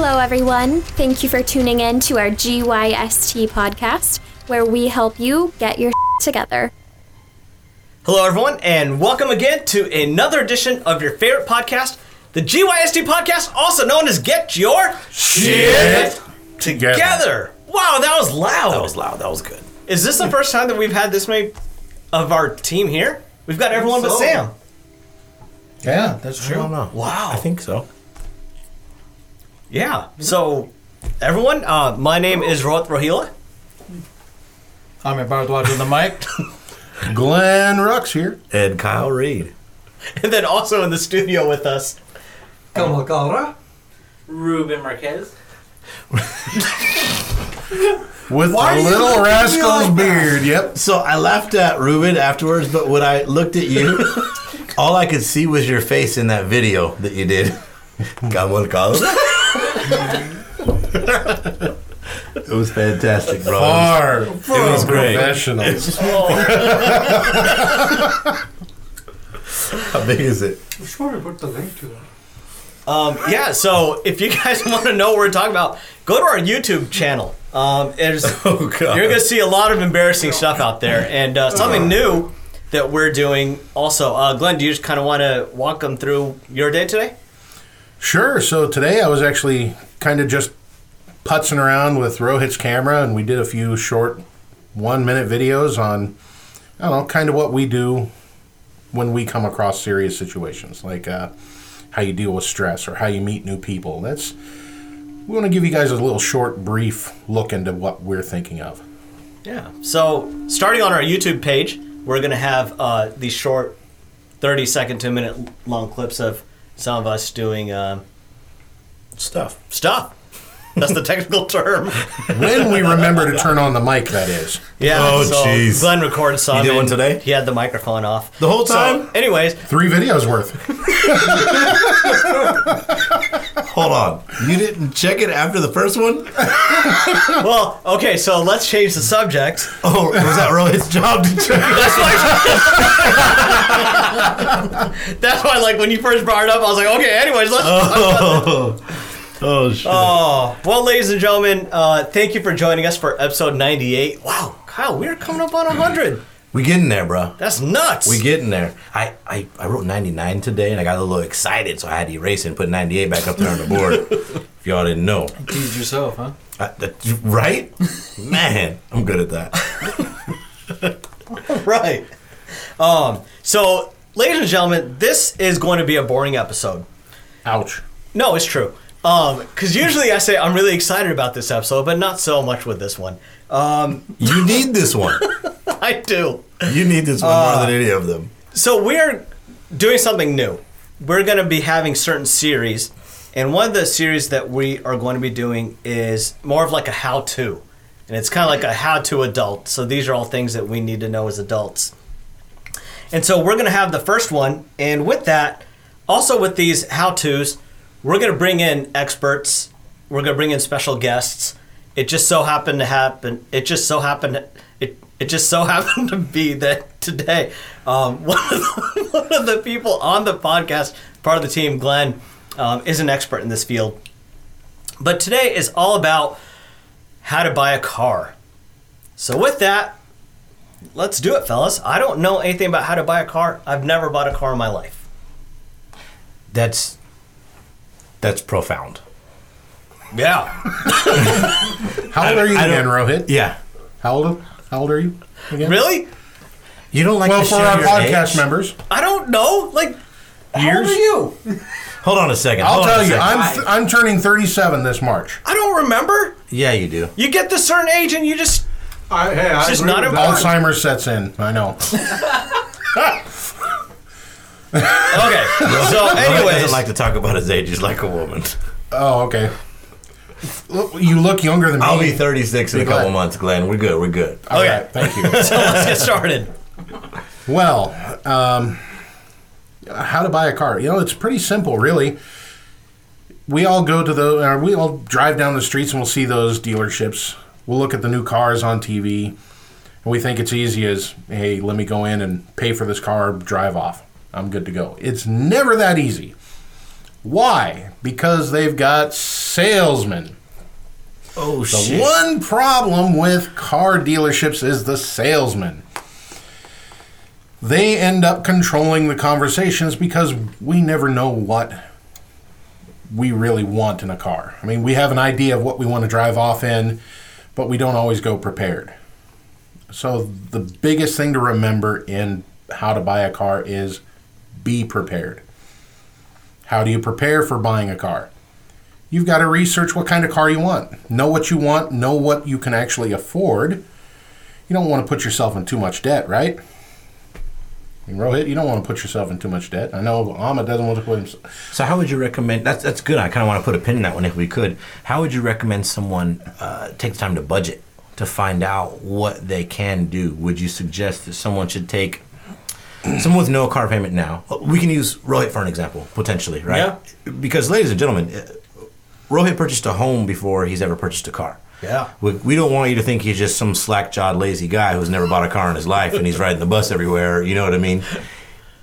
Hello, everyone. Thank you for tuning in to our GYST podcast, where we help you get your together. Hello, everyone, and welcome again to another edition of your favorite podcast, the GYST podcast, also known as Get Your Shit Together. Wow, that was loud. That was loud. That was good. Is this the first time that we've had this many of our team here? We've got everyone but so. Sam. Yeah, that's I true. don't know. Wow. I think so. Yeah. So, everyone, uh, my name is Rohit Rohila. I'm about to watch on the mic. Glenn Rux here. Ed Kyle Reed. And then also in the studio with us, Kamakara. Ruben Marquez. With Why a do you little look at me rascal's like that? beard. Yep. So I laughed at Ruben afterwards, but when I looked at you, all I could see was your face in that video that you did. Camel Carlos. It was fantastic, bro. Far It was great. professionals. How big is it? We should probably put the link to that. Um, yeah, so if you guys want to know what we're talking about, go to our YouTube channel. Um, there's, Oh god. you're going to see a lot of embarrassing stuff out there, and uh, something new that we're doing also. Uh, Glenn, do you just kind of want to walk them through your day today? Sure. So today I was actually kind of just putzing around with Rohit's camera, and we did a few short one minute videos on, I don't know, kind of what we do when we come across serious situations, like uh, how you deal with stress or how you meet new people. That's we want to give you guys a little short, brief look into what we're thinking of. Yeah. So starting on our YouTube page, we're going to have uh, these short, 30 second to a minute long clips of some of us doing um, Stuff. stuff. That's the technical term. When we remember to turn on the mic, that is. Yeah. Oh, so jeez. Glenn recorded some. You did one today? He had the microphone off The whole So, time? anyways, Three videos worth. Hold on. You didn't check it after the first one? well, okay. So let's change the subject. Oh, was that Rohit's job to check it? That's why, like, when you first brought it up, I was like, okay. Anyways, let's. Oh. Oh shit. Oh, well, ladies and gentlemen, uh, thank you for joining us for episode 98. Wow, Kyle, we're coming up on 100. We getting there, bro. That's nuts. We getting there. I, I, I wrote 99 today and I got a little excited, so I had to erase it and put 98 back up there on the board. if y'all didn't know. Tease yourself, huh? I, that, right? Man, I'm good at that. right. Um, so, ladies and gentlemen, this is going to be a boring episode. Ouch. No, it's true. Um, because usually I say I'm really excited about this episode, but not so much with this one. Um, You need this one. I do. You need this one more than uh, any of them. So we're doing something new. We're going to be having certain series, and one of the series that we are going to be doing is more of like a how-to, and it's kind of like a how-to adult. So these are all things that we need to know as adults. And so we're going to have the first one, and with that, also with these how-tos, we're going to bring in experts. We're going to bring in special guests. It just so happened to happen. It just so happened. It it just so happened to be that today, um, one, of the, one of the people on the podcast, part of the team, Glenn, um, is an expert in this field. But today is all about how to buy a car. So with that, let's do it, fellas. I don't know anything about how to buy a car. I've never bought a car in my life. That's that's profound. Yeah. How old are you I again, don't- Rohit? Yeah. How old? How old are you? Again? really? You don't like Well, to for share our your podcast age? members, I don't know. Like, how old Years? are you? Hold on a second. I'll Hold on tell a you, second. I'm th- I'm turning 37 this March. I don't remember. Yeah, you do. You get to a certain age and you just I, hey, I just agree not with important. Alzheimer's sets in. I know. okay. So, Rohit anyways, doesn't like to talk about his age. He's like a woman. Oh, okay. Look, You look younger than me. I'll be 36 in a couple months, Glenn. We're good. We're good. All Okay. right, thank you. so let's get started. Well, um, how to buy a car? You know, it's pretty simple, really. We all go to the, uh, we all drive down the streets and we'll see those dealerships. We'll look at the new cars on TV, and we think it's easy as, hey, let me go in and pay for this car, drive off. I'm good to go. It's never that easy. Why? Because they've got salesmen. Oh shit. The one problem with car dealerships is the salesman. They end up controlling the conversations because we never know what we really want in a car. I mean, we have an idea of what we want to drive off in, but we don't always go prepared. So, the biggest thing to remember in how to buy a car is be prepared. How do you prepare for buying a car? You've got to research what kind of car you want. Know what you want, know what you can actually afford. You don't want to put yourself in too much debt, right? Rohit, you don't want to put yourself in too much debt. I know Ahmed doesn't want to put himself. So how would you recommend? That's that's good. I kind of want to put a pin in that one if we could. How would you recommend someone uh, take the time to budget to find out what they can do? Would you suggest that someone should take someone with no car payment now? We can use Rohit for an example, potentially, right? Yeah. Because, ladies and gentlemen, uh, Rohit purchased a home before he's ever purchased a car. Yeah. We, we don't want you to think he's just some slack jawed, lazy guy who's never bought a car in his life and he's riding the bus everywhere. You know what I mean?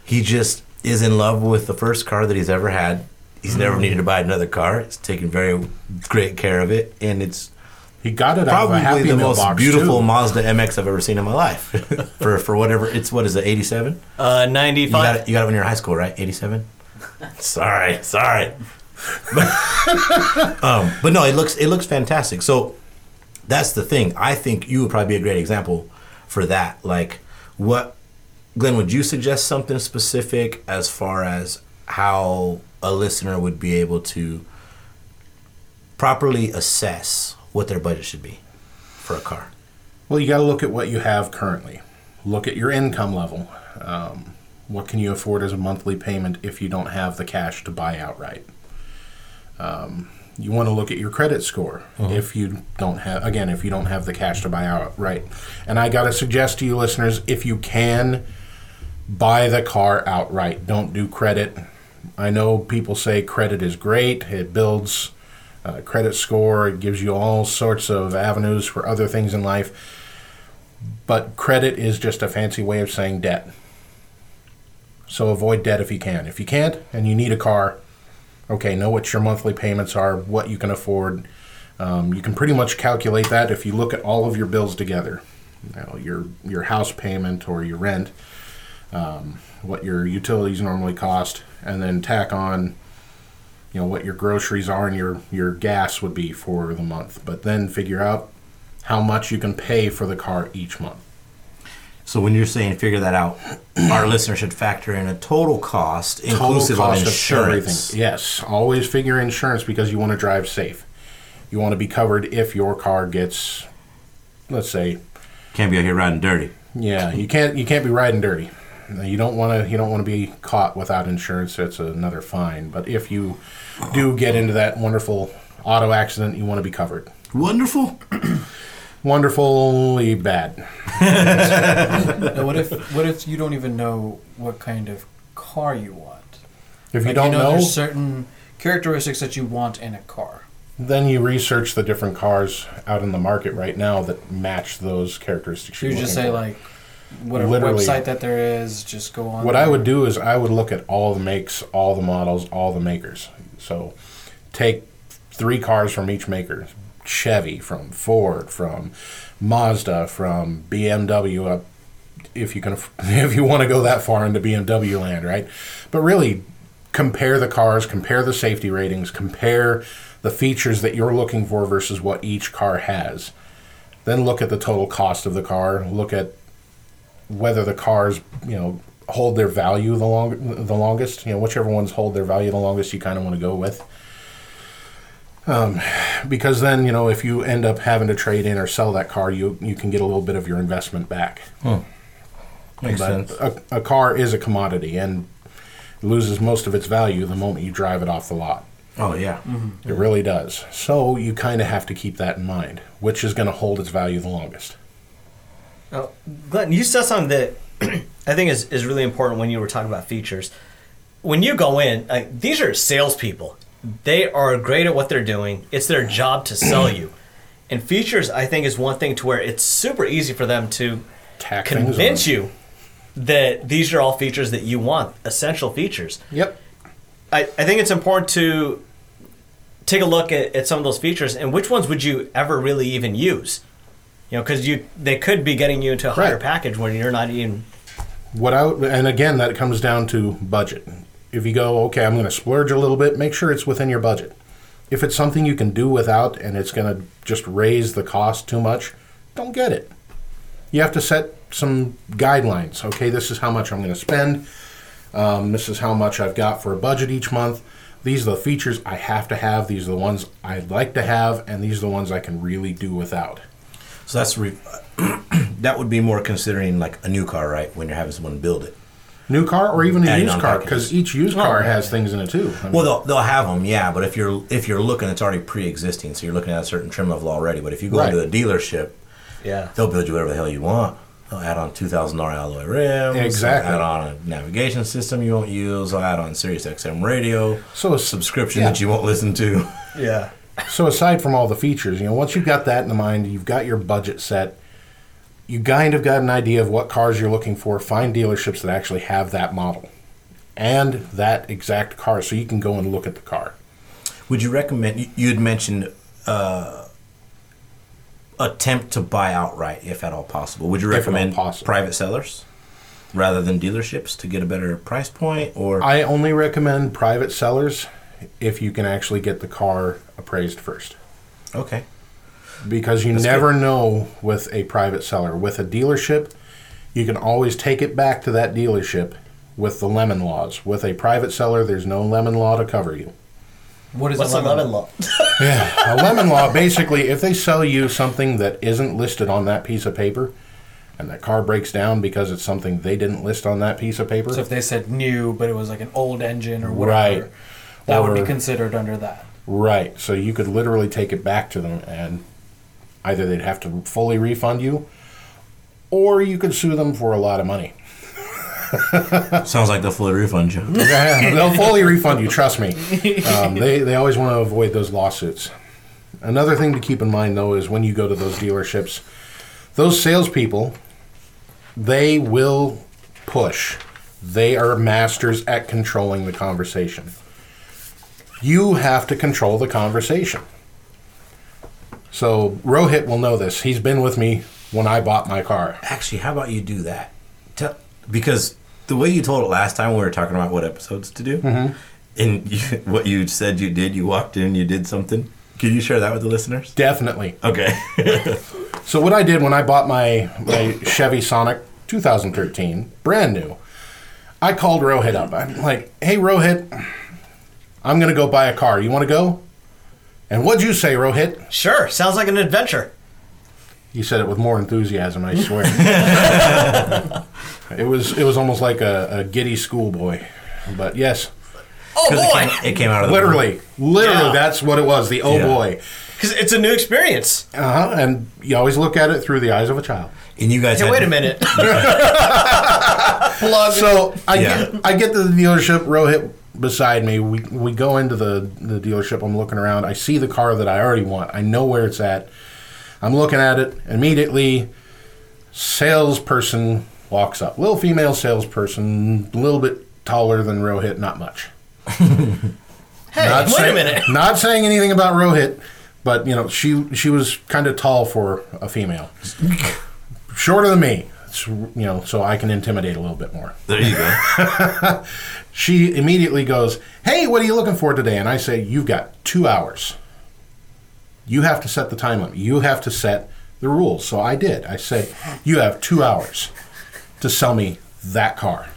He just is in love with the first car that he's ever had. He's never needed to buy another car. He's taken very great care of it, and it's He got it out of a probably Happy the Meal most box beautiful too. Mazda MX I've ever seen in my life. for for whatever it's what is it, eighty seven? Uh, You got 95. it. You got it when you were in high school, right? Eighty seven. sorry, sorry. um, but no, it looks it looks fantastic. So that's the thing. I think you would probably be a great example for that. Like, what, Glenn? Would you suggest something specific as far as how a listener would be able to properly assess what their budget should be for a car? Well, you got to look at what you have currently. Look at your income level. Um, what can you afford as a monthly payment if you don't have the cash to buy outright? Um, you want to look at your credit score if you don't have again if you don't have the cash to buy outright. And I got to suggest to you listeners if you can buy the car outright, don't do credit. I know people say credit is great. It builds uh, credit score. It gives you all sorts of avenues for other things in life. But credit is just a fancy way of saying debt. So avoid debt if you can. If you can't and you need a car, okay, know what your monthly payments are, what you can afford. Um, you can pretty much calculate that if you look at all of your bills together. You know, your your house payment or your rent, um, what your utilities normally cost, and then tack on you know what your groceries are and your your gas would be for the month but then figure out how much you can pay for the car each month So when you're saying figure that out, our listener should factor in a total cost inclusive Total of cost insurance. yes always figure insurance because you want to drive safe you want to be covered if your car gets let's say Can't be out here riding dirty. yeah you can't you can't be riding dirty you don't want to you don't want to be caught without insurance it's another fine but if you do get into that wonderful auto accident you want to be covered Wonderful. wonderfully bad Now, what if what if you don't even know what kind of car you want? if you Like, don't you know, know there's certain characteristics that you want in a car. Then you research the different cars out in the market right now that match those characteristics. You're you just say for. like whatever Literally. website that there is, just go on. What I would do is I would look at all the makes, all the models, all the makers. So take three cars from each maker: Chevy, from Ford, from Mazda, from BMW. Up, if you can, if you want to go that far into BMW land, right? But really, compare the cars, compare the safety ratings, compare the features that you're looking for versus what each car has. Then look at the total cost of the car. Look at whether the cars, you know, hold their value the long the longest. You know, whichever ones hold their value the longest, you kind of want to go with. Um, because then you know, if you end up having to trade in or sell that car, you you can get a little bit of your investment back. Makes but sense. A, a car is a commodity and loses most of its value the moment you drive it off the lot. Oh yeah. It really does. So you kind of have to keep that in mind. Which is going to hold its value the longest? Oh, Glenn, you said something that I think is, is really important when you were talking about features. When you go in, like, these are salespeople. They are great at what they're doing. It's their job to sell you. And features, I think, is one thing to where it's super easy for them to Tack convince you that these are all features that you want, essential features. Yep. I, I think it's important to take a look at, at some of those features and which ones would you ever really even use? You know, because you they could be getting you into a higher Right. package when you're not even. what I and again that comes down to budget. If you go, okay, I'm going to splurge a little bit, make sure it's within your budget. If it's something you can do without and it's going to just raise the cost too much, don't get it. You have to set some guidelines. Okay, this is how much I'm going to spend. Um, this is how much I've got for a budget each month. These are the features I have to have. These are the ones I'd like to have, and these are the ones I can really do without. So that's re- that would be more considering like a new car, right? When you're having someone build it. New car or even a Adding used car, because each used car oh. has things in it too. I mean- Well, they'll, they'll have them, yeah. But if you're if you're looking, it's already pre-existing, so you're looking at a certain trim level already. But if you go Right. into a dealership, Yeah. they'll build you whatever the hell you want. They'll add on two thousand dollar alloy rims. Exactly. They'll add on a navigation system you won't use. They'll add on Sirius XM radio. So a subscription yeah. that you won't listen to. Yeah. So aside from all the features, you know, once you've got that in the mind, you've got your budget set. You kind of got an idea of what cars you're looking for. Find dealerships that actually have that model and that exact car, so you can go and look at the car. Would you recommend? you- had mentioned uh, attempt to buy outright, if at all possible. Would you If at all recommend private sellers rather than dealerships to get a better price point? Or I only recommend private sellers if you can actually get the car appraised first. okay, because you That's never know with a private seller. With a dealership, you can always take it back to that dealership with the lemon laws. With a private seller, there's no lemon law to cover you. What is What's a the lemon law? Yeah, a lemon law basically, if they sell you something that isn't listed on that piece of paper, and that car breaks down because it's something they didn't list on that piece of paper, So if they said new, but it was like an old engine or whatever, Right. That would be considered under that. Right. So you could literally take it back to them and either they'd have to fully refund you or you could sue them for a lot of money. sounds like they'll fully refund you. Yeah, they'll fully refund you, trust me. Um, they, they always want to avoid those lawsuits. Another thing to keep in mind, though, is when you go to those dealerships, those salespeople, they will push. They are masters at controlling the conversation. You have to control the conversation. So Rohit will know this. He's been with me when I bought my car. Actually, how about you do that? Tell, because the way you told it last time, we were talking about what episodes to do, Mm-hmm. and you, what you said you did, you walked in, you did something. Can you share that with the listeners? Definitely. Okay. So what I did when I bought my, my Chevy Sonic 2013, brand new, I called Rohit up. I'm like, "Hey Rohit, I'm gonna go buy a car. You want to go?" And what'd you say, Rohit? Sure. Sounds like an adventure. He said it with more enthusiasm. I swear. it was it was almost like a, a giddy schoolboy. But yes, Oh Because it boy. came, it came out of the literally, literally, Yeah. that's what it was. The oh Yeah. boy. Because it's a new experience. Uh huh. And you always look at it through the eyes of a child. And you guys Hey, wait to- a minute. So I Yeah. get I get to the dealership. Rohit beside me. We we go into the the dealership. I'm looking around. I see the car that I already want. I know where it's at. I'm looking at it immediately. Salesperson walks up. Little female salesperson, a little bit taller than Rohit, not much. Hey, Not wait say- a minute. Not saying anything about Rohit, but you know she she was kind of tall for a female. Shorter than me, you know, so I can intimidate a little bit more. There you go. She immediately goes, Hey, what are you looking for today? And I say, You've got two hours. You have to set the time limit. You have to set the rules. So I did. I said, You have two hours to sell me that car.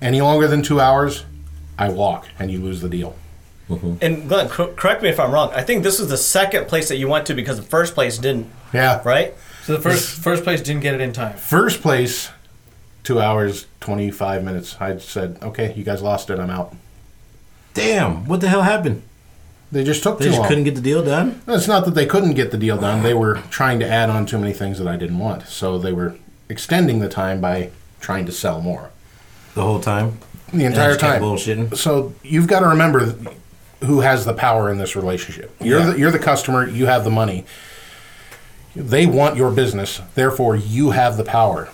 Any longer than two hours, I walk and you lose the deal. Mm-hmm. And Glenn, cor- correct me if I'm wrong. I think this was the second place that you went to because the first place didn't, Yeah. right? So the first first place didn't get it in time. First place, two hours, 25 minutes. I said, Okay, you guys lost it. I'm out. Damn, what the hell happened? They just took They too just long. couldn't get the deal done? It's not that they couldn't get the deal done. They were trying to add on too many things that I didn't want. So they were extending the time by trying to sell more. The whole time? The entire just kept time. bullshitting? So you've got to remember who has the power in this relationship. You're Yeah. the, you're the customer. You have the money. They want your business. Therefore, you have the power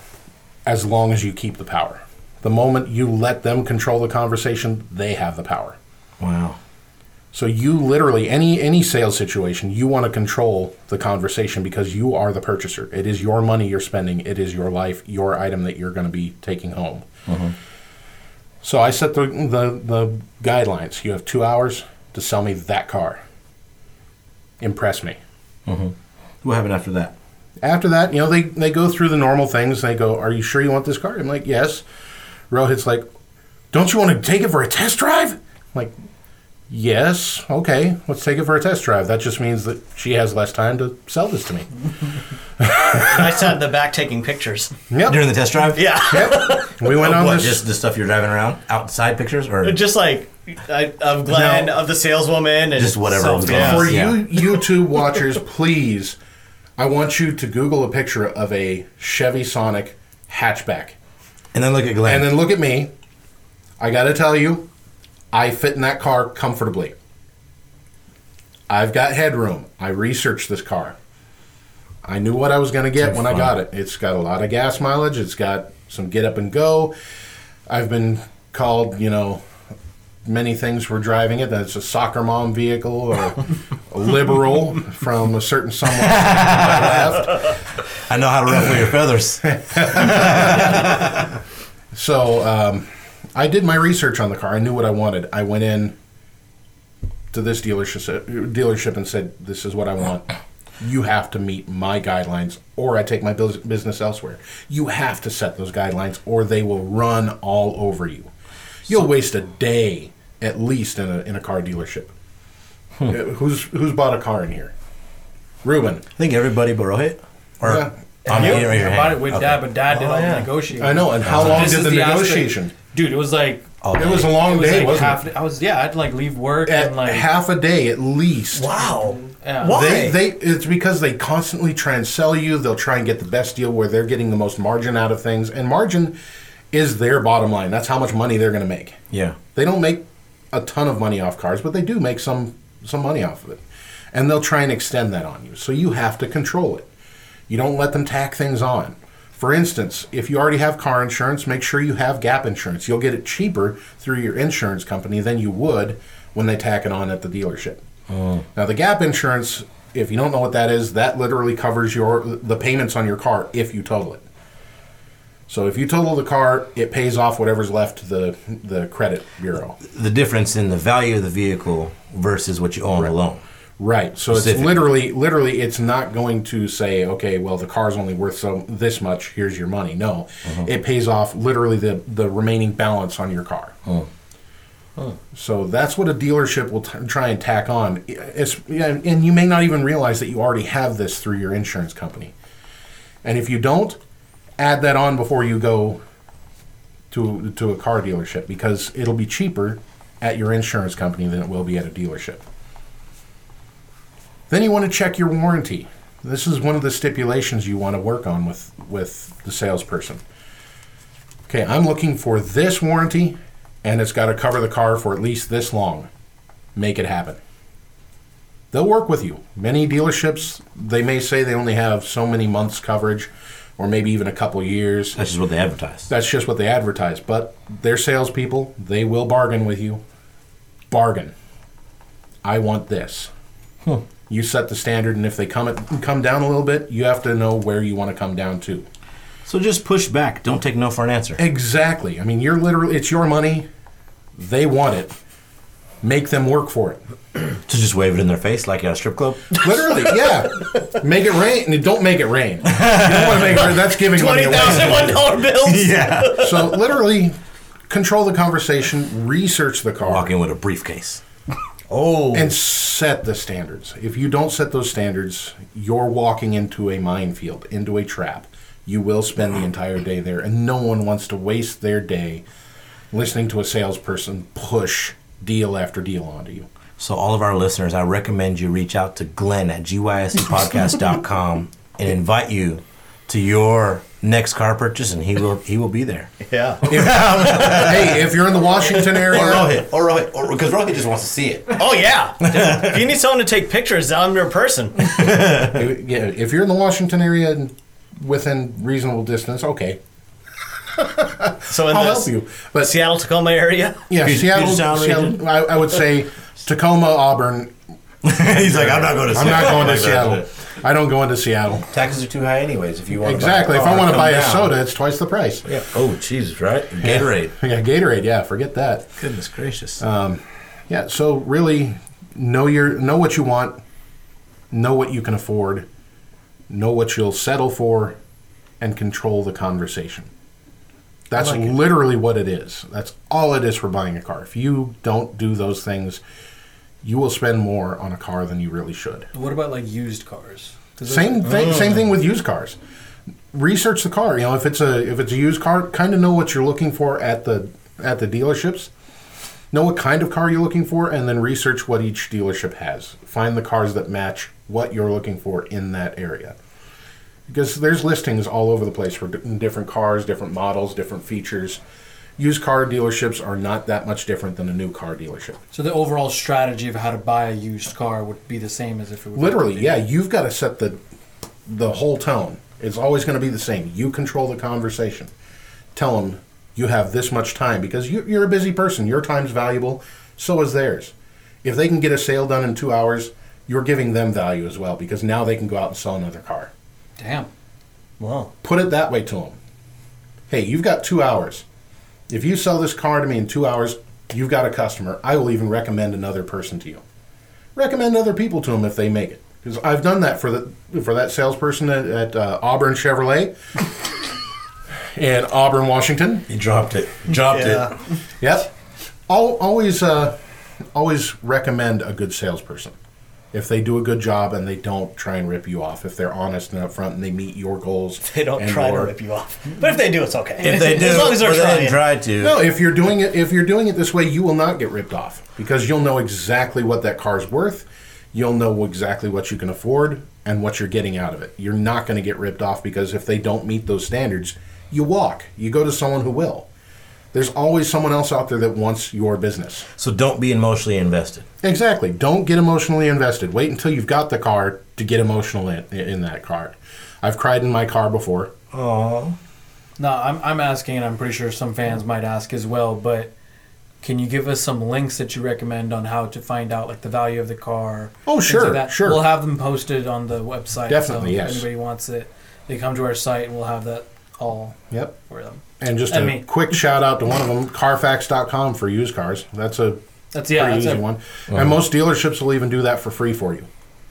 as long as you keep the power. The moment you let them control the conversation, they have the power. Wow. So you literally any any sales situation, you want to control the conversation because you are the purchaser. It is your money you're spending. It is your life, your item that you're going to be taking home. Mm-hmm. So I set the, the the guidelines. You have two hours to sell me that car. Impress me. Mm-hmm. What happened after that? After that, you know, they, they go through the normal things. They go, Are you sure you want this car? I'm like, Yes. Rohit's like, Don't you want to take it for a test drive? I'm like, Yes. Okay. Let's take it for a test drive. That just means that she has less time to sell this to me. I sat in the back taking pictures. Yep. During the test drive? Yeah. Yep. We went oh, on what, this. just the stuff you're driving around? Outside pictures? Or Just like I, of Glenn, No. of the saleswoman, and Just whatever so- was going yeah. For Yeah. you YouTube watchers, please, I want you to Google a picture of a Chevy Sonic hatchback. and then look at Glenn. And then look at me. I got to tell you, I fit in that car comfortably. I've got headroom. I researched this car. I knew what I was going to get when I got it. It's got a lot of gas mileage. It's got some get up and go. I've been called, you know, many things were driving it. That it's a soccer mom vehicle or a liberal from a certain somewhere left. I know how to ruffle your feathers. So um, I did my research on the car. I knew what I wanted. I went in to this dealership dealership and said, "This is what I want. You have to meet my guidelines, or I take my business elsewhere. You have to set those guidelines, or they will run all over you. You'll waste a day at least in a in a car dealership. Uh, Who's who's bought a car in here? Ruben. I think everybody but Rohit? Or, Yeah. I'm You you raise your I bought it with Okay. dad, but dad did Oh, all yeah. the negotiating. I know. And how So long did is the, aspect- negotiation? Dude, it was like It was a long it was day, like wasn't half. it? I was yeah. I'd like leave work At and like half a day at least. Wow. Yeah. Why? They, they, it's because they constantly try and sell you. They'll try and get the best deal where they're getting the most margin out of things, and margin is their bottom line. That's how much money they're going to make. Yeah. They don't make a ton of money off cars, but they do make some some money off of it, and they'll try and extend that on you. So you have to control it. You don't let them tack things on. For instance, if you already have car insurance, make sure you have gap insurance. You'll get it cheaper through your insurance company than you would when they tack it on at the dealership. Oh. Now, the gap insurance, if you don't know what that is, that literally covers your the payments on your car if you total it. So if you total the car, it pays off whatever's left to the the credit bureau. The difference in the value of the vehicle versus what you owe on the loan. Right. So it's literally literally it's not going to say, okay, well the car's only worth so this much, here's your money. No. Uh-huh. It pays off literally the the remaining balance on your car. So that's what a dealership will t- try and tack on. It's, and you may not even realize that you already have this through your insurance company. And if you don't, add that on before you go to to a car dealership because it'll be cheaper at your insurance company than it will be at a dealership. Then you want to check your warranty. This is one of the stipulations you want to work on with with the salesperson. Okay, I'm looking for this warranty and it's got to cover the car for at least this long. Make it happen. They'll work with you. Many dealerships, they may say they only have so many months coverage or maybe even a couple years. That's just what they advertise. That's just what they advertise. But they're salespeople. They will bargain with you. Bargain. I want this. You set the standard, and if they come at, come down a little bit, you have to know where you want to come down to. So just push back. Don't take no for an answer. Exactly. I mean, you're literally it's your money. They want it. Make them work for it. To just wave it in their face like at a strip club. Literally, yeah. Make it rain. and Don't make it rain. You don't want to make it rain. That's giving money Twenty away. thousand one dollar bills. yeah. So literally, control the conversation. Research the car. Walk in with a briefcase. Oh. and set the standards. If you don't set those standards, you're walking into a minefield, into a trap. You will spend the entire day there, and no one wants to waste their day listening to a salesperson push deal after deal onto you. So all of our listeners, I recommend you reach out to Glenn at gystpodcast.com and invite you to your next car purchase, and he will he will be there. yeah. hey, if you're in the Washington area, Or Rohit, or Rohit, because Rohit just wants to see it. Oh yeah. if you need someone to take pictures, I'm your person. yeah, if you're in the Washington area and within reasonable distance, okay. So in I'll the help you. But Seattle Tacoma area. yeah, Puget- Seattle, Puget Sound Seattle? I, I would say Tacoma, Auburn. He's like, I'm not going to. I'm not going to Seattle. I don't go into Seattle. Taxes are too high, anyways. If you want Exactly. To If buy a I car, want to come buy a soda, it's twice the price. Yeah. Oh, Jesus, right? Gatorade. Yeah, Gatorade. Yeah, forget that. Goodness gracious. Um, Yeah. So really, know your know what you want, know what you can afford, know what you'll settle for, and control the conversation. That's like it. literally what it is. That's all it is for buying a car. If you don't do those things, you will spend more on a car than you really should. What about like used cars? Same thing. Mm. Same thing with used cars. Research the car. You know, if it's a if it's a used car, kind of know what you're looking for at the at the dealerships. Know what kind of car you're looking for, and then research what each dealership has. Find the cars that match what you're looking for in that area. Because there's listings all over the place for di- different cars, different models, different features. Used car dealerships are not that much different than a new car dealership. So the overall strategy of how to buy a used car would be the same as if it would Literally, yeah. You've got to set the the whole tone. It's always going to be the same. You control the conversation. Tell them you have this much time because you, you're a busy person. Your time's valuable. So is theirs. If they can get a sale done in two hours, you're giving them value as well because now they can go out and sell another car. Damn. Wow. Put it that way to them. Hey, you've got two hours. If you sell this car to me in two hours, you've got a customer. I will even recommend another person to you. Recommend other people to them if they make it. Because I've done that for the for that salesperson at, at uh, Auburn Chevrolet in Auburn, Washington. he dropped it. Dropped Yeah. it. Yep. Al always, uh, always recommend a good salesperson. If they do a good job and they don't try and rip you off, if they're honest and upfront and they meet your goals, They don't and try to rip you off. But if they do, it's okay. If they do, as long as they're or they trying. try to. No, if you're doing it, if you're doing it this way, you will not get ripped off because you'll know exactly what that car's worth. You'll know exactly what you can afford and what you're getting out of it. You're not going to get ripped off because if they don't meet those standards, you walk. You go to someone who will. There's always someone else out there that wants your business. So don't be emotionally invested. Exactly. Don't get emotionally invested. Wait until you've got the car to get emotional in, in that car. I've cried in my car before. Oh. No, I'm, I'm asking, and I'm pretty sure some fans might ask as well, but can you give us some links that you recommend on how to find out like the value of the car? Oh, sure, like that? sure. We'll have them posted on the website. Definitely, so yes. If anybody wants it, they come to our site and we'll have that all Yep. for them. And just And a me. quick shout out to one of them, Carfax.com for used cars. That's a That's yeah, pretty that's easy it. one. And most dealerships will even do that for free for you.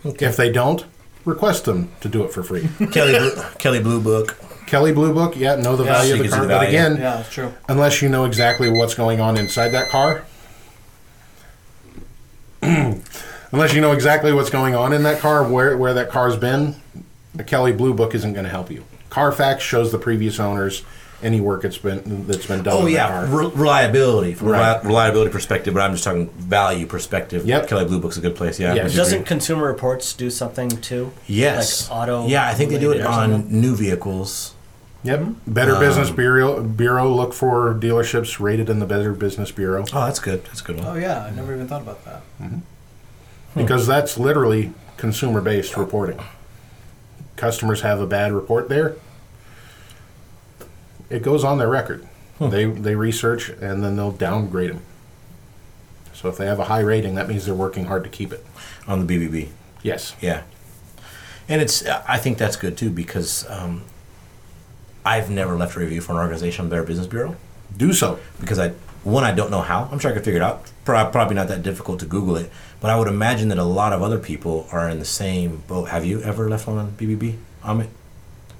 If they don't, request them to do it for free. Kelley Blue, Kelley Blue Book. Kelley Blue Book, yeah, know the Yeah, value of the car. the But again, Yeah, that's true. unless you know exactly what's going on inside that car, unless you know exactly what's going on in that car, where where that car's been, the Kelley Blue Book isn't going to help you. Carfax shows the previous owners any work it's been that's been done. Oh on that yeah. Re- reliability from a Right. reli- reliability perspective, but I'm just talking value perspective. Yep. Kelley Blue Book's a good place. Yeah. Yes. Doesn't? Consumer Reports do something too? yes like auto Yeah, I think they do it on new vehicles. Yep. Better Um, Business Bureau Bureau look for dealerships rated in the Better Business Bureau Oh, that's good. That's a good one. Oh yeah, I never even thought about that. because that's literally consumer based reporting. Customers have a bad report there. It goes on their record. They they research and then they'll downgrade them. So if they have a high rating, that means they're working hard to keep it. On the BBB. Yes. Yeah, and it's I think that's good too because um, I've never left a review for an organization on Better Business Bureau Do so. because I one I don't know how. I'm sure I could figure it out. Uh, probably not that difficult to Google it, but I would imagine that a lot of other people are in the same boat. Have you ever left one on BBB, Amit?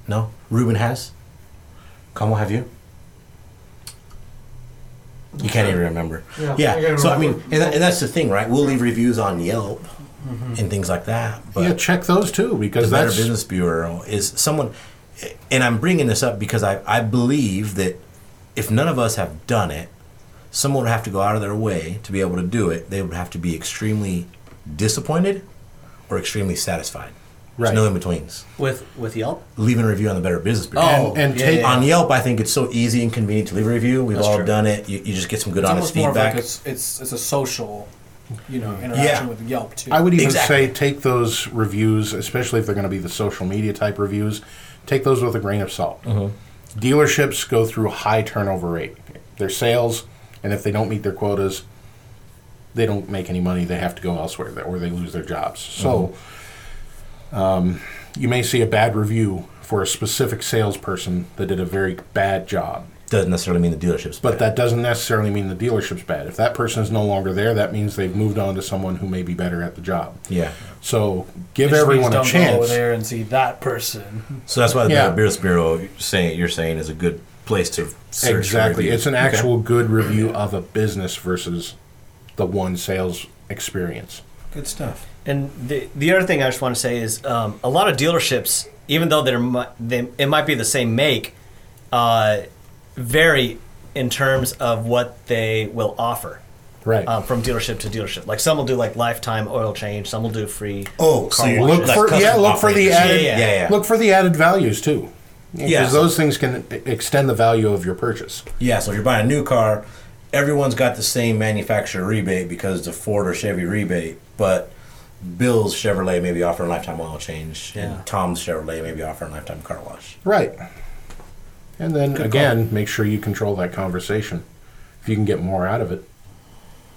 No. Ruben has. Como, have you? You can't even remember. Yeah, Yeah. can't So I mean, and, that, and that's the thing, right? We'll leave reviews on Yelp mm-hmm. and things like that, but yeah, check those too the because Better Business Bureau is someone, and I'm bringing this up because I, I believe that if none of us have done it, someone would have to go out of their way to be able to do it. They would have to be extremely disappointed or extremely satisfied. There's Right. no in betweens. with with Yelp. Leaving a review on the Better Business Bureau. Oh, and, and yeah, take yeah. On Yelp, I think it's so easy and convenient to leave a review. We've That's all true. done it. You, you just get some good, It's honest almost more of feedback. like it's, it's it's a social, you know, interaction Yeah. with Yelp too. I would even Exactly. say take those reviews, especially if they're going to be the social media type reviews, take those with a grain of salt. Mm-hmm. dealerships go through a high turnover rate. Their sales, and if they don't meet their quotas, they don't make any money. They have to go elsewhere, or they lose their jobs. So, um, you may see a bad review for a specific salesperson that did a very bad job. Doesn't necessarily mean the dealership's But bad. that doesn't necessarily mean the dealership's bad. If that person is no longer there, that means they've moved on to someone who may be better at the job. yeah. So give Which means everyone a don't Go over there and see that person. So that's why the Yeah. Better Business Bureau saying you're saying is a good place to search Exactly. reviews. It's an Okay. actual good review of a business versus the one sales experience. good stuff. And the the other thing I just want to say is um, a lot of dealerships, even though they're they, it might be the same make, uh, vary in terms of what they will offer Right. um, from dealership to dealership. Like some will do like lifetime oil change, some will do free. Oh, so you look for custom yeah, look for the operators. added Yeah, yeah, yeah. look for the added values too. Because Yeah. those things can extend the value of your purchase. Yeah, so if you're buying a new car, everyone's got the same manufacturer rebate because it's a Ford or Chevy rebate, but Bill's Chevrolet may be offering lifetime oil change, Yeah. and Tom's Chevrolet may be offering lifetime car wash. Right. And then Good again, make sure you control that conversation. If you can get more out of it,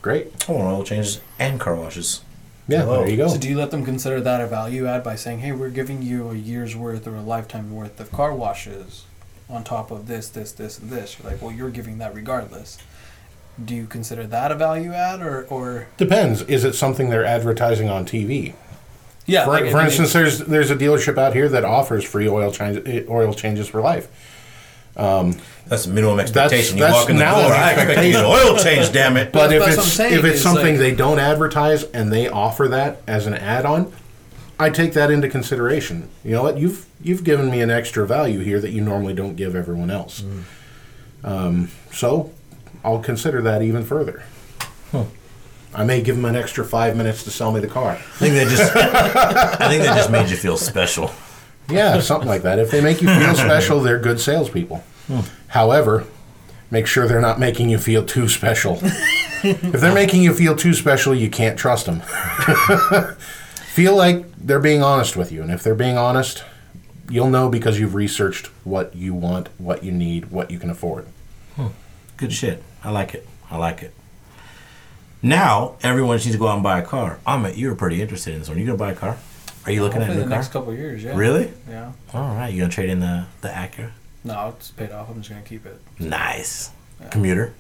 great. I want oil changes and car washes. Yeah, there you go. So do you let them consider that a value add by saying, "Hey, we're giving you a year's worth or a lifetime worth of car washes on top of this, this, this, and this?" You're like, "Well, you're giving that regardless." Do you consider that a value add, or, or Depends. Is it something they're advertising on TV? yeah? For, like, for instance, there's there's a dealership out here that offers free oil change eh, oil changes for life. That's the minimum expectation. you that's walk in the door, I expect to get oil change, damn it. But if that's what I'm it's saying if it's is, something like- they don't advertise and they offer that as an add-on, I take that into consideration. You know what? You've you've given me an extra value here that you normally don't give everyone else. Mm. Um, so I'll consider that even further. I may give them an extra five minutes to sell me the car. I think they just, I think they just made you feel special. Yeah, something like that. If they make you feel special, they're good salespeople. Hmm. However, make sure they're not making you feel too special. if they're making you feel too special, you can't trust them. feel like they're being honest with you, and if they're being honest, you'll know because you've researched what you want, what you need, what you can afford. Hmm. Good shit. I like it. I like it. Now everyone needs to go out and buy a car. Amit, you were pretty interested in this one. You gonna buy a car? Are you looking at hopefully a new the car? next couple of years. Yeah. Really? Yeah. All right. You gonna trade in the the Acura? No, it's paid off. I'm just gonna keep it. Nice. Commuter.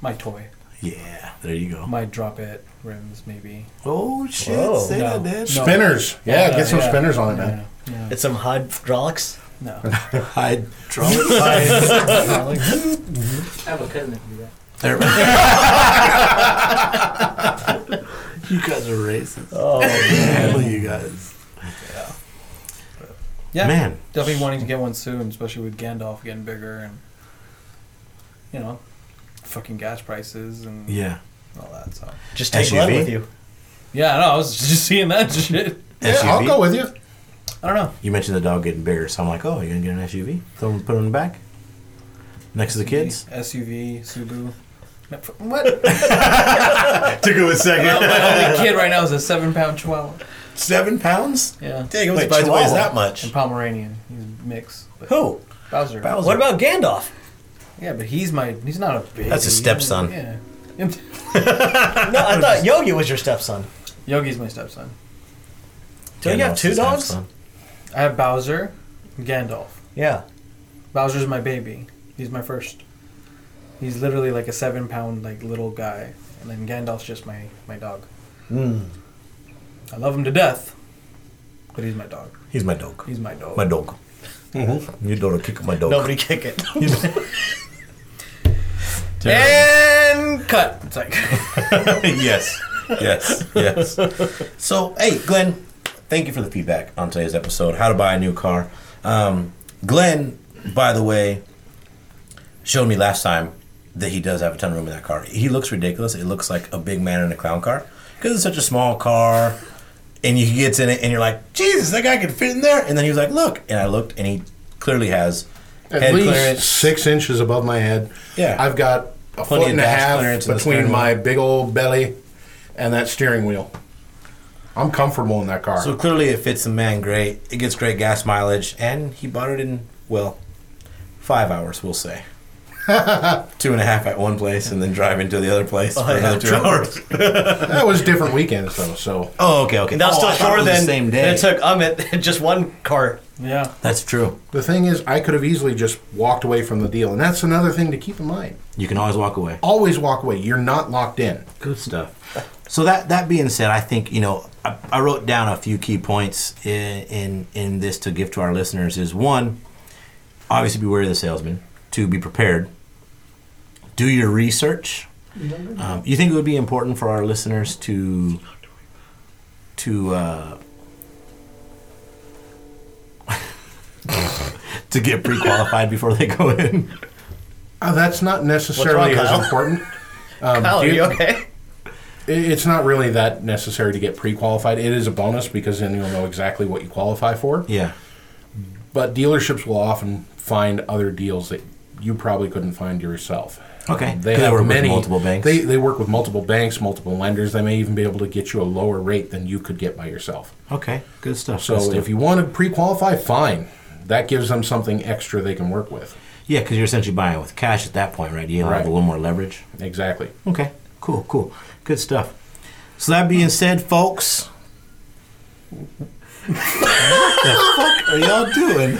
My toy. Yeah. There you go. Might drop it rims maybe. Oh shit! Whoa. Say No. that, Dad. No. Spinners, yeah, Yeah, get some yeah. spinners on it, Yeah. man. Yeah. It's some hydraulics. No. Hydraulic. I have a cousin that can do that. you guys are racist. Oh, Hell, you guys. Yeah. Yeah. Man. Definitely wanting to get one soon, especially with Gandalf getting bigger and you know, fucking gas prices and Yeah. all that. So just take Glenn SUV? with you. yeah, no, I was just seeing that shit. Yeah, SUV. I'll go with you. I don't know. You mentioned the dog getting bigger, so I'm like, oh, you're gonna get an SUV? Throw him, put him in the back, next to the kids. SUV, Subaru. What? Took him a second. My only kid right now is a seven pound Chihuahua. Seven pounds? Yeah. Dang, it was Wait, surprised it weighs Chihuahua? that much. And Pomeranian. He's mixed. But Who? Bowser. Bowser. What about Gandalf? Yeah, but he's my. He's not a big. That's his stepson. Yeah. No, I thought Yogi was your stepson. Yogi's my stepson. Don't you have two dogs? stepson. I have Bowser, and Gandalf. Yeah. Bowser's my baby. He's my first. He's literally like a seven pound like little guy, and then Gandalf's just my my dog. Mm. I love him to death, but he's my dog. He's my dog. He's my dog. My dog. You don't kick my dog. Nobody kick it. and cut. It's like yes, yes, yes. So, hey, Glenn, thank you for the feedback on today's episode. How to buy a new car. Um, Glenn, by the way, showed me last time that he does have a ton of room in that car. He looks ridiculous. It looks like a big man in a clown car because it's such a small car. And he gets in it, and you're like, Jesus, that guy could fit in there. And then he was like, Look, and I looked, and he clearly has At head least clearance. six inches above my head. Yeah. I've got a Plenty foot and a half clearance between my wheel. big old belly and that steering wheel. I'm comfortable in that car. So clearly, it fits the man great. It gets great gas mileage, and he bought it in well five hours, we'll say. two and a half at one place, and then driving to the other place oh, for yeah, another two true. hours. That was different weekends though, so Oh, okay, okay. And that was oh, I still thought it shorter was the than, same than day. it took Amit just one car. Yeah. That's true. the thing is, I could have easily just walked away from the deal, and that's another thing to keep in mind. You can always walk away. Always walk away. You're not locked in. Good stuff. So that that being said, I think you know I, I wrote down a few key points in, in in this to give to our listeners. Is one, obviously be wary of the salesman. Two, be prepared. Do your research. Um, you think it would be important for our listeners to to uh, to get pre-qualified before they go in? Uh, that's not necessarily wrong, as Kyle? important. Um, Kyle, are do- you okay? it- It's not really that necessary to get pre-qualified. It is a bonus because then you'll know exactly what you qualify for. Yeah. But dealerships will often find other deals that you probably couldn't find yourself. Okay. Um, they 'Cause have work with many multiple banks. They they work with multiple banks, multiple lenders. They may even be able to get you a lower rate than you could get by yourself. okay. Good stuff. So good stuff. if you want to pre-qualify, fine. That gives them something extra they can work with. Yeah, because you're essentially buying with cash at that point, right? You have Right. a little more leverage. Exactly. Okay, cool, cool, good stuff. So that being said, folks, what the fuck are y'all doing?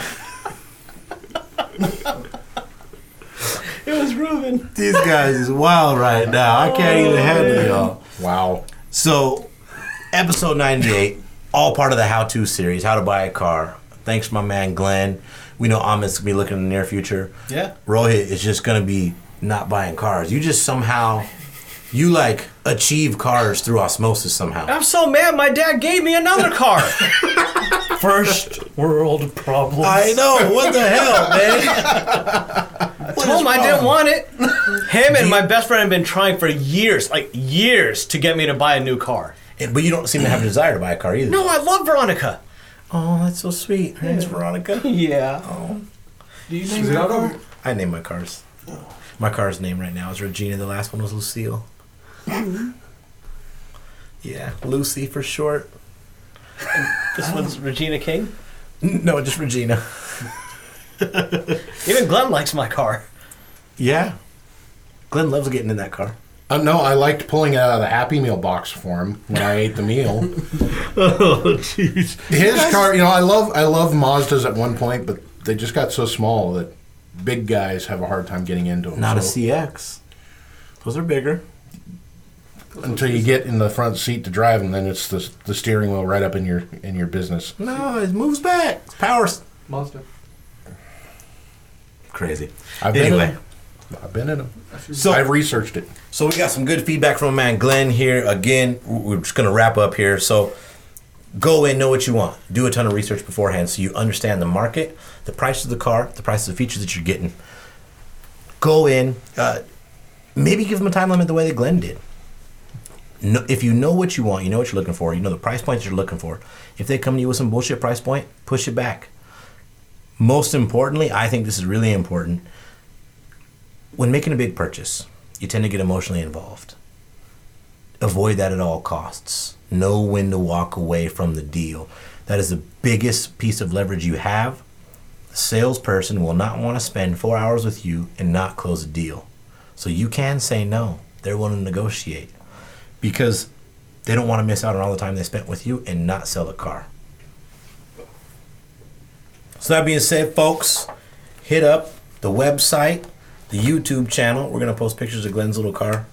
It was Ruben. These guys is wild right now. I can't even oh, handle y'all. Wow. So, episode 98, all part of the how to series, how to buy a car. Thanks, to my man Glenn. We know Amit's gonna be looking in the near future. Yeah. Rohit is just gonna be not buying cars. You just somehow, you like achieve cars through osmosis somehow. I'm so mad. My dad gave me another car. First world problems. I know. What the hell, man? Told him I didn't want it. Him and my best friend have been trying for years, like years, to get me to buy a new car. And- But you don't seem to have a desire to buy a car either. No, I love Veronica. Oh, that's so sweet. Her name's Veronica. Yeah. Oh. Do you name your out car? Oh, I named my cars. My car's name right now is Regina. The last one was Lucille. yeah, Lucy for short. This one's Regina King. No, just Regina. Even Glenn likes my car. Yeah. Glenn loves getting in that car. Uh, no, I liked pulling it out of the Happy Meal box for him when I ate the meal. Oh, jeez. His car, you know, I love I love Mazdas at one point, but they just got so small that big guys have a hard time getting into them. Not a So CX. Those are bigger. until you get in the front seat to drive them, then it's the the steering wheel right up in your in your business. No, it moves back. It's power. s- Monster. Crazy. I've Anyway. in 'em. I've been in them. So I've researched it. So we got some good feedback from my man Glenn here. Again, we're just gonna wrap up here. So go in, know what you want. Do a ton of research beforehand so you understand the market, the price of the car, the price of the features that you're getting. Go in, uh, maybe give them a time limit the way that Glenn did. No, if you know what you want, you know what you're looking for, you know the price points you're looking for. If they come to you with some bullshit price point, push it back. Most importantly, I think this is really important. When making a big purchase, you tend to get emotionally involved. Avoid that at all costs. Know when to walk away from the deal. That is the biggest piece of leverage you have. The salesperson will not want to spend four hours with you and not close a deal. So you can say no. They're willing to negotiate because they don't want to miss out on all the time they spent with you and not sell a car. So that being said, folks, hit up the website, the YouTube channel. We're gonna post pictures of Glenn's little car.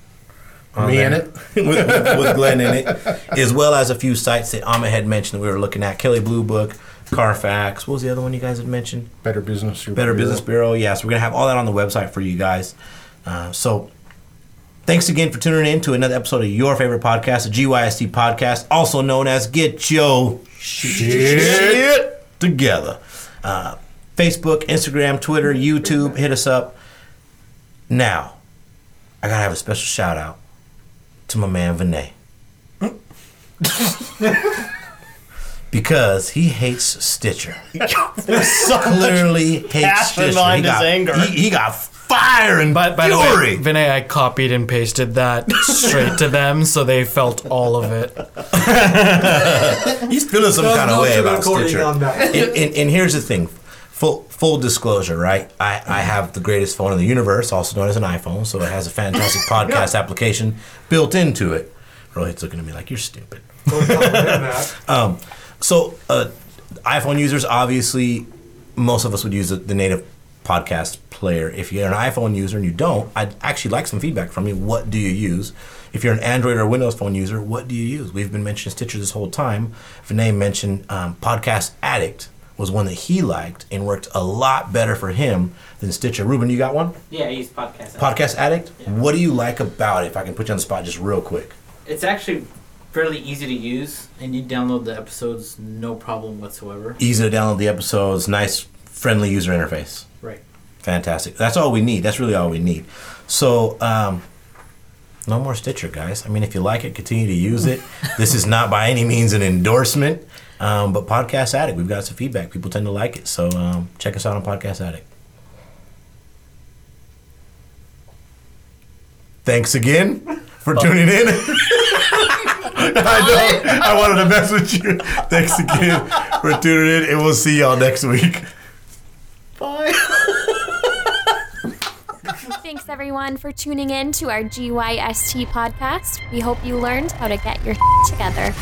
Me in it. with, with, with Glenn in it, as well as a few sites that Amit had mentioned that we were looking at: Kelley Blue Book, Carfax. What was the other one you guys had mentioned? Better business. Better Business Bureau. Yes, we're gonna have all that on the website for you guys. Uh, so, thanks again for tuning in to another episode of your favorite podcast, the GYST podcast, also known as Get Your Shit, Together. Uh, Facebook, Instagram, Twitter, YouTube. Hit us up. Now, I gotta have a special shout out to my man Vinay. because he hates Stitcher. Clearly hates Stitcher. he his got, anger. He, he got fire and But by the fury. way, Vinay, I copied and pasted that straight to them, so they felt all of it. He's feeling some kind of way about Stitcher. on that. and, and, and here's the thing full full disclosure, right? I, I have the greatest phone in the universe, also known as an iPhone, so it has a fantastic podcast application built into it. Rohit's looking at me like you're stupid. Don't tell him that. So, uh, iPhone users, obviously, most of us would use the, the native podcast player. If you're an iPhone user and you don't, I'd actually like some feedback from you. What do you use? If you're an Android or Windows phone user, what do you use? We've been mentioning Stitcher this whole time. Vinay mentioned um, Podcast Addict was one that he liked and worked a lot better for him than Stitcher. Ruben, you got one? Yeah, I use podcast. Podcast Addict? Yeah. What do you like about it? If I can put you on the spot just real quick. It's actually fairly easy to use, and you download the episodes no problem whatsoever. Easy to download the episodes, nice, friendly user interface. Right. Fantastic. That's all we need. That's really all we need. So, um, no more Stitcher, guys. I mean, if you like it, continue to use it. this is not by any means an endorsement, um, but Podcast Addict, we've got some feedback. People tend to like it. So, um, check us out on Podcast Addict. Thanks again for tuning in. I know. I wanted to mess with you. Thanks again for tuning in, and we'll see y'all next week. Bye. Thanks everyone for tuning in to our GYST podcast. We hope you learned how to get your together.